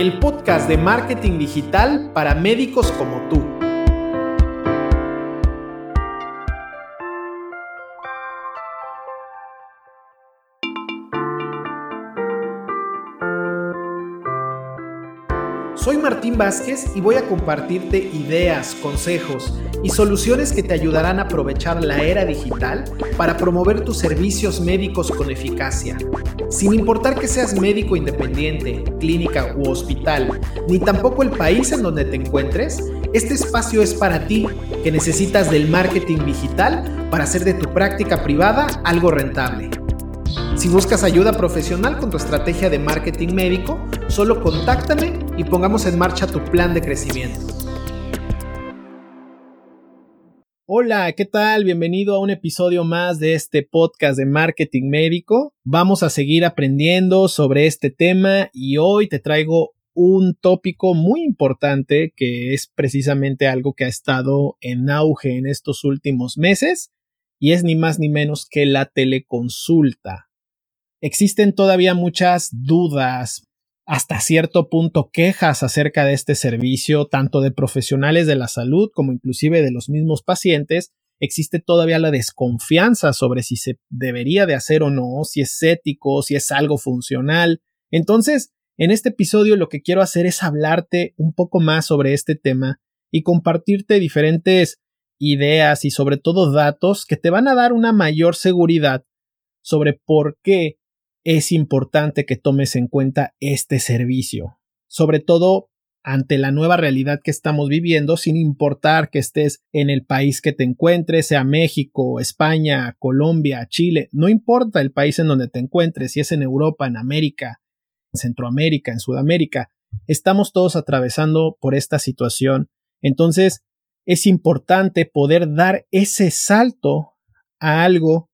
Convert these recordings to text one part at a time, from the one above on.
el podcast de marketing digital para médicos como tú. Soy Martín Vázquez y voy a compartirte ideas, consejos y soluciones que te ayudarán a aprovechar la era digital para promover tus servicios médicos con eficacia. Sin importar que seas médico independiente, clínica u hospital, ni tampoco el país en donde te encuentres, este espacio es para ti que necesitas del marketing digital para hacer de tu práctica privada algo rentable. Si buscas ayuda profesional con tu estrategia de marketing médico, solo contáctame y pongamos en marcha tu plan de crecimiento. Hola, ¿qué tal? Bienvenido a un episodio más de este podcast de marketing médico. Vamos a seguir aprendiendo sobre este tema y hoy te traigo un tópico muy importante que es precisamente algo que ha estado en auge en estos últimos meses y es ni más ni menos que la teleconsulta. Existen todavía muchas dudas, hasta cierto punto quejas acerca de este servicio, tanto de profesionales de la salud como inclusive de los mismos pacientes. Existe todavía la desconfianza sobre si se debería de hacer o no, si es ético, si es algo funcional. Entonces, en este episodio lo que quiero hacer es hablarte un poco más sobre este tema y compartirte diferentes ideas y sobre todo datos que te van a dar una mayor seguridad sobre por qué es importante que tomes en cuenta este servicio, sobre todo ante la nueva realidad que estamos viviendo, sin importar que estés en el país que te encuentres, sea México, España, Colombia, Chile, no importa el país en donde te encuentres, si es en Europa, en América, en Centroamérica, en Sudamérica, estamos todos atravesando por esta situación. Entonces, es importante poder dar ese salto a algo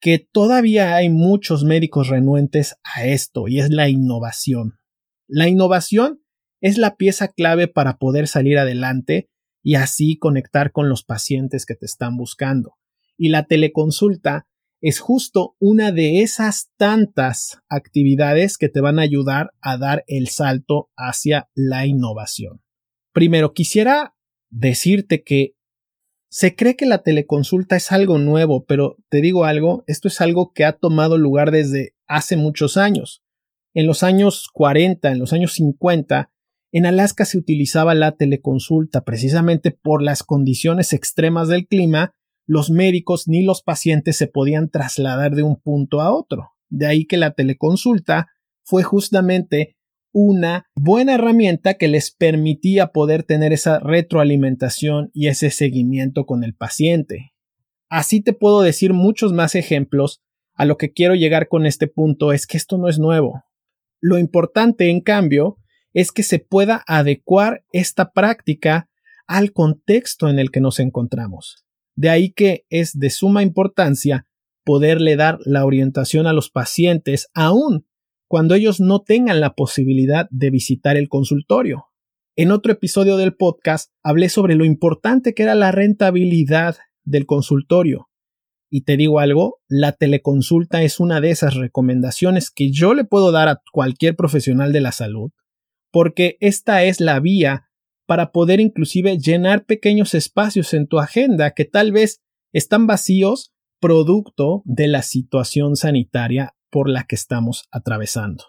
que todavía hay muchos médicos renuentes a esto y es la innovación. La innovación es la pieza clave para poder salir adelante y así conectar con los pacientes que te están buscando. Y la teleconsulta es justo una de esas tantas actividades que te van a ayudar a dar el salto hacia la innovación. Primero, quisiera decirte que se cree que la teleconsulta es algo nuevo, pero te digo algo, esto es algo que ha tomado lugar desde hace muchos años. En los años 40, en los años 50, en Alaska se utilizaba la teleconsulta precisamente por las condiciones extremas del clima, los médicos ni los pacientes se podían trasladar de un punto a otro. De ahí que la teleconsulta fue justamente una buena herramienta que les permitía poder tener esa retroalimentación y ese seguimiento con el paciente. Así te puedo decir muchos más ejemplos. A lo que quiero llegar con este punto es que esto no es nuevo. Lo importante, en cambio, es que se pueda adecuar esta práctica al contexto en el que nos encontramos. De ahí que es de suma importancia poderle dar la orientación a los pacientes aún cuando ellos no tengan la posibilidad de visitar el consultorio. En otro episodio del podcast hablé sobre lo importante que era la rentabilidad del consultorio. Y te digo algo, la teleconsulta es una de esas recomendaciones que yo le puedo dar a cualquier profesional de la salud, porque esta es la vía para poder inclusive llenar pequeños espacios en tu agenda que tal vez están vacíos producto de la situación sanitaria por la que estamos atravesando.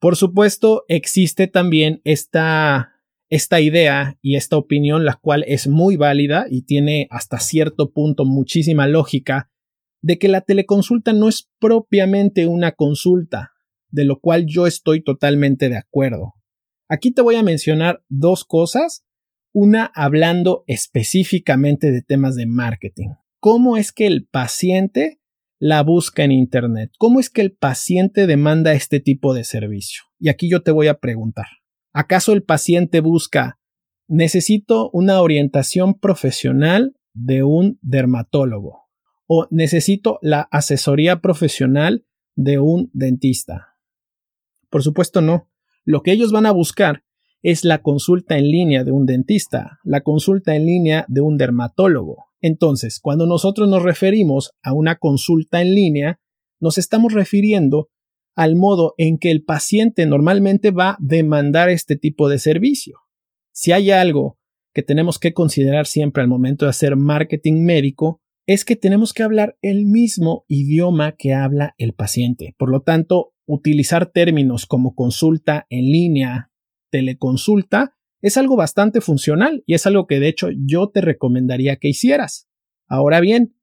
Por supuesto, existe también esta, esta idea y esta opinión, la cual es muy válida y tiene hasta cierto punto muchísima lógica, de que la teleconsulta no es propiamente una consulta, de lo cual yo estoy totalmente de acuerdo. Aquí te voy a mencionar dos cosas, una hablando específicamente de temas de marketing. ¿Cómo es que el paciente la busca en Internet? ¿Cómo es que el paciente demanda este tipo de servicio? Y aquí yo te voy a preguntar, ¿acaso el paciente busca, necesito una orientación profesional de un dermatólogo? ¿O necesito la asesoría profesional de un dentista? Por supuesto no. Lo que ellos van a buscar es la consulta en línea de un dentista, la consulta en línea de un dermatólogo, entonces, cuando nosotros nos referimos a una consulta en línea, nos estamos refiriendo al modo en que el paciente normalmente va a demandar este tipo de servicio. Si hay algo que tenemos que considerar siempre al momento de hacer marketing médico, es que tenemos que hablar el mismo idioma que habla el paciente. Por lo tanto, utilizar términos como consulta en línea, teleconsulta, es algo bastante funcional y es algo que de hecho yo te recomendaría que hicieras. Ahora bien,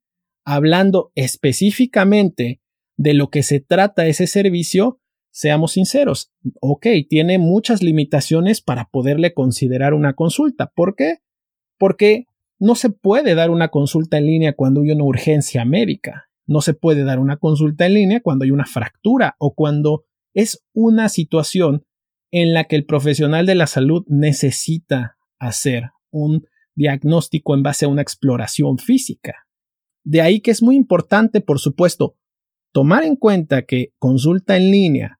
hablando específicamente de lo que se trata ese servicio, seamos sinceros, ok, tiene muchas limitaciones para poderle considerar una consulta. ¿Por qué? Porque no se puede dar una consulta en línea cuando hay una urgencia médica. No se puede dar una consulta en línea cuando hay una fractura o cuando es una situación en la que el profesional de la salud necesita hacer un diagnóstico en base a una exploración física. De ahí que es muy importante, por supuesto, tomar en cuenta que consulta en línea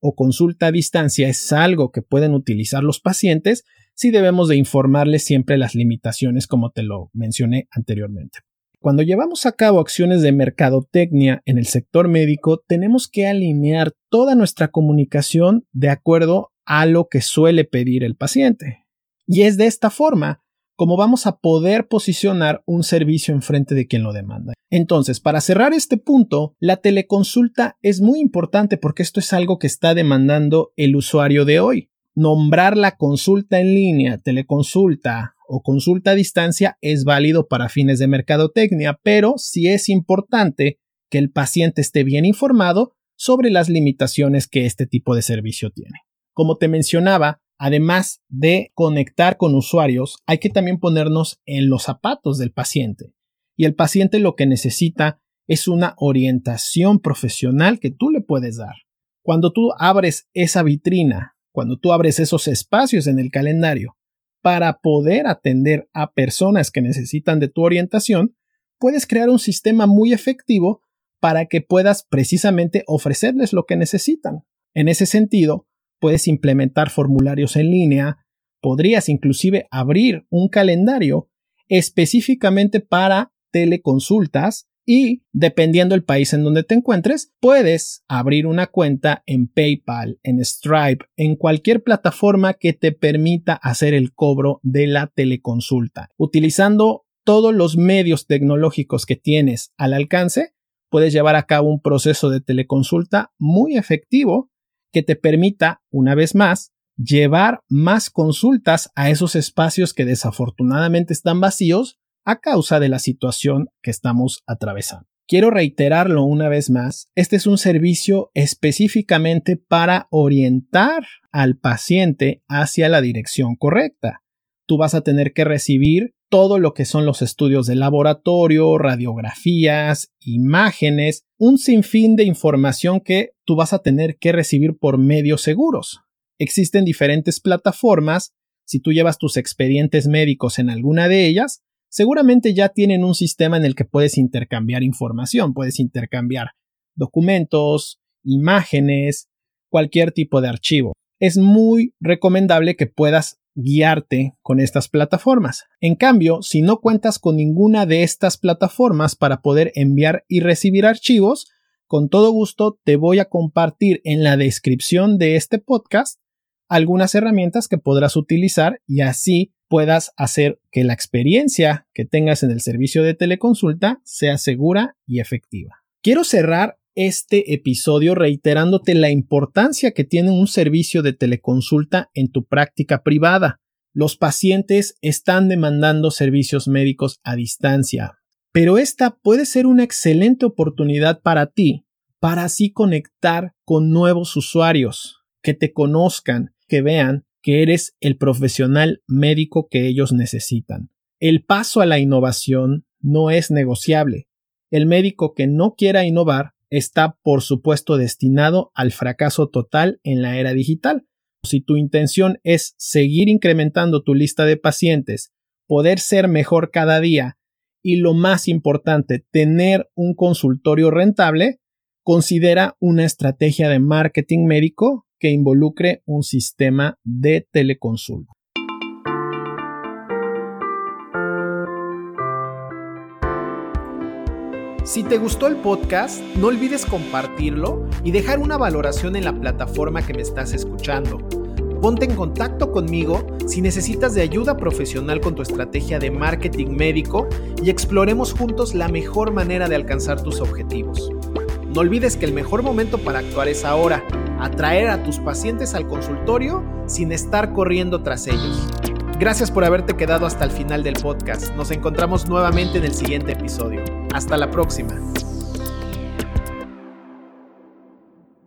o consulta a distancia es algo que pueden utilizar los pacientes si debemos de informarles siempre las limitaciones como te lo mencioné anteriormente. Cuando llevamos a cabo acciones de mercadotecnia en el sector médico, tenemos que alinear toda nuestra comunicación de acuerdo a lo que suele pedir el paciente. Y es de esta forma como vamos a poder posicionar un servicio enfrente de quien lo demanda. Entonces, para cerrar este punto, la teleconsulta es muy importante porque esto es algo que está demandando el usuario de hoy. Nombrar la consulta en línea, teleconsulta o consulta a distancia es válido para fines de mercadotecnia, pero sí es importante que el paciente esté bien informado sobre las limitaciones que este tipo de servicio tiene. Como te mencionaba, además de conectar con usuarios, hay que también ponernos en los zapatos del paciente. Y el paciente lo que necesita es una orientación profesional que tú le puedes dar. Cuando tú abres esa vitrina, cuando tú abres esos espacios en el calendario para poder atender a personas que necesitan de tu orientación, puedes crear un sistema muy efectivo para que puedas precisamente ofrecerles lo que necesitan. En ese sentido, puedes implementar formularios en línea, podrías inclusive abrir un calendario específicamente para teleconsultas y dependiendo del país en donde te encuentres, puedes abrir una cuenta en PayPal, en Stripe, en cualquier plataforma que te permita hacer el cobro de la teleconsulta. Utilizando todos los medios tecnológicos que tienes al alcance, puedes llevar a cabo un proceso de teleconsulta muy efectivo que te permita, una vez más, llevar más consultas a esos espacios que desafortunadamente están vacíos a causa de la situación que estamos atravesando. Quiero reiterarlo una vez más, este es un servicio específicamente para orientar al paciente hacia la dirección correcta. Tú vas a tener que recibir todo lo que son los estudios de laboratorio, radiografías, imágenes, un sinfín de información que tú vas a tener que recibir por medios seguros. Existen diferentes plataformas, si tú llevas tus expedientes médicos en alguna de ellas, seguramente ya tienen un sistema en el que puedes intercambiar información, puedes intercambiar documentos, imágenes, cualquier tipo de archivo. Es muy recomendable que puedas guiarte con estas plataformas. En cambio, si no cuentas con ninguna de estas plataformas para poder enviar y recibir archivos, con todo gusto te voy a compartir en la descripción de este podcast algunas herramientas que podrás utilizar y así puedas hacer que la experiencia que tengas en el servicio de teleconsulta sea segura y efectiva. Quiero cerrar este episodio reiterándote la importancia que tiene un servicio de teleconsulta en tu práctica privada. Los pacientes están demandando servicios médicos a distancia, pero esta puede ser una excelente oportunidad para ti para así conectar con nuevos usuarios, que te conozcan, que vean que eres el profesional médico que ellos necesitan. El paso a la innovación no es negociable. El médico que no quiera innovar está, por supuesto, destinado al fracaso total en la era digital. Si tu intención es seguir incrementando tu lista de pacientes, poder ser mejor cada día y lo más importante, tener un consultorio rentable, considera una estrategia de marketing médico que involucre un sistema de teleconsulta. Si te gustó el podcast, no olvides compartirlo y dejar una valoración en la plataforma que me estás escuchando. Ponte en contacto conmigo si necesitas de ayuda profesional con tu estrategia de marketing médico y exploremos juntos la mejor manera de alcanzar tus objetivos. No olvides que el mejor momento para actuar es ahora, atraer a tus pacientes al consultorio sin estar corriendo tras ellos. Gracias por haberte quedado hasta el final del podcast. Nos encontramos nuevamente en el siguiente episodio. Hasta la próxima.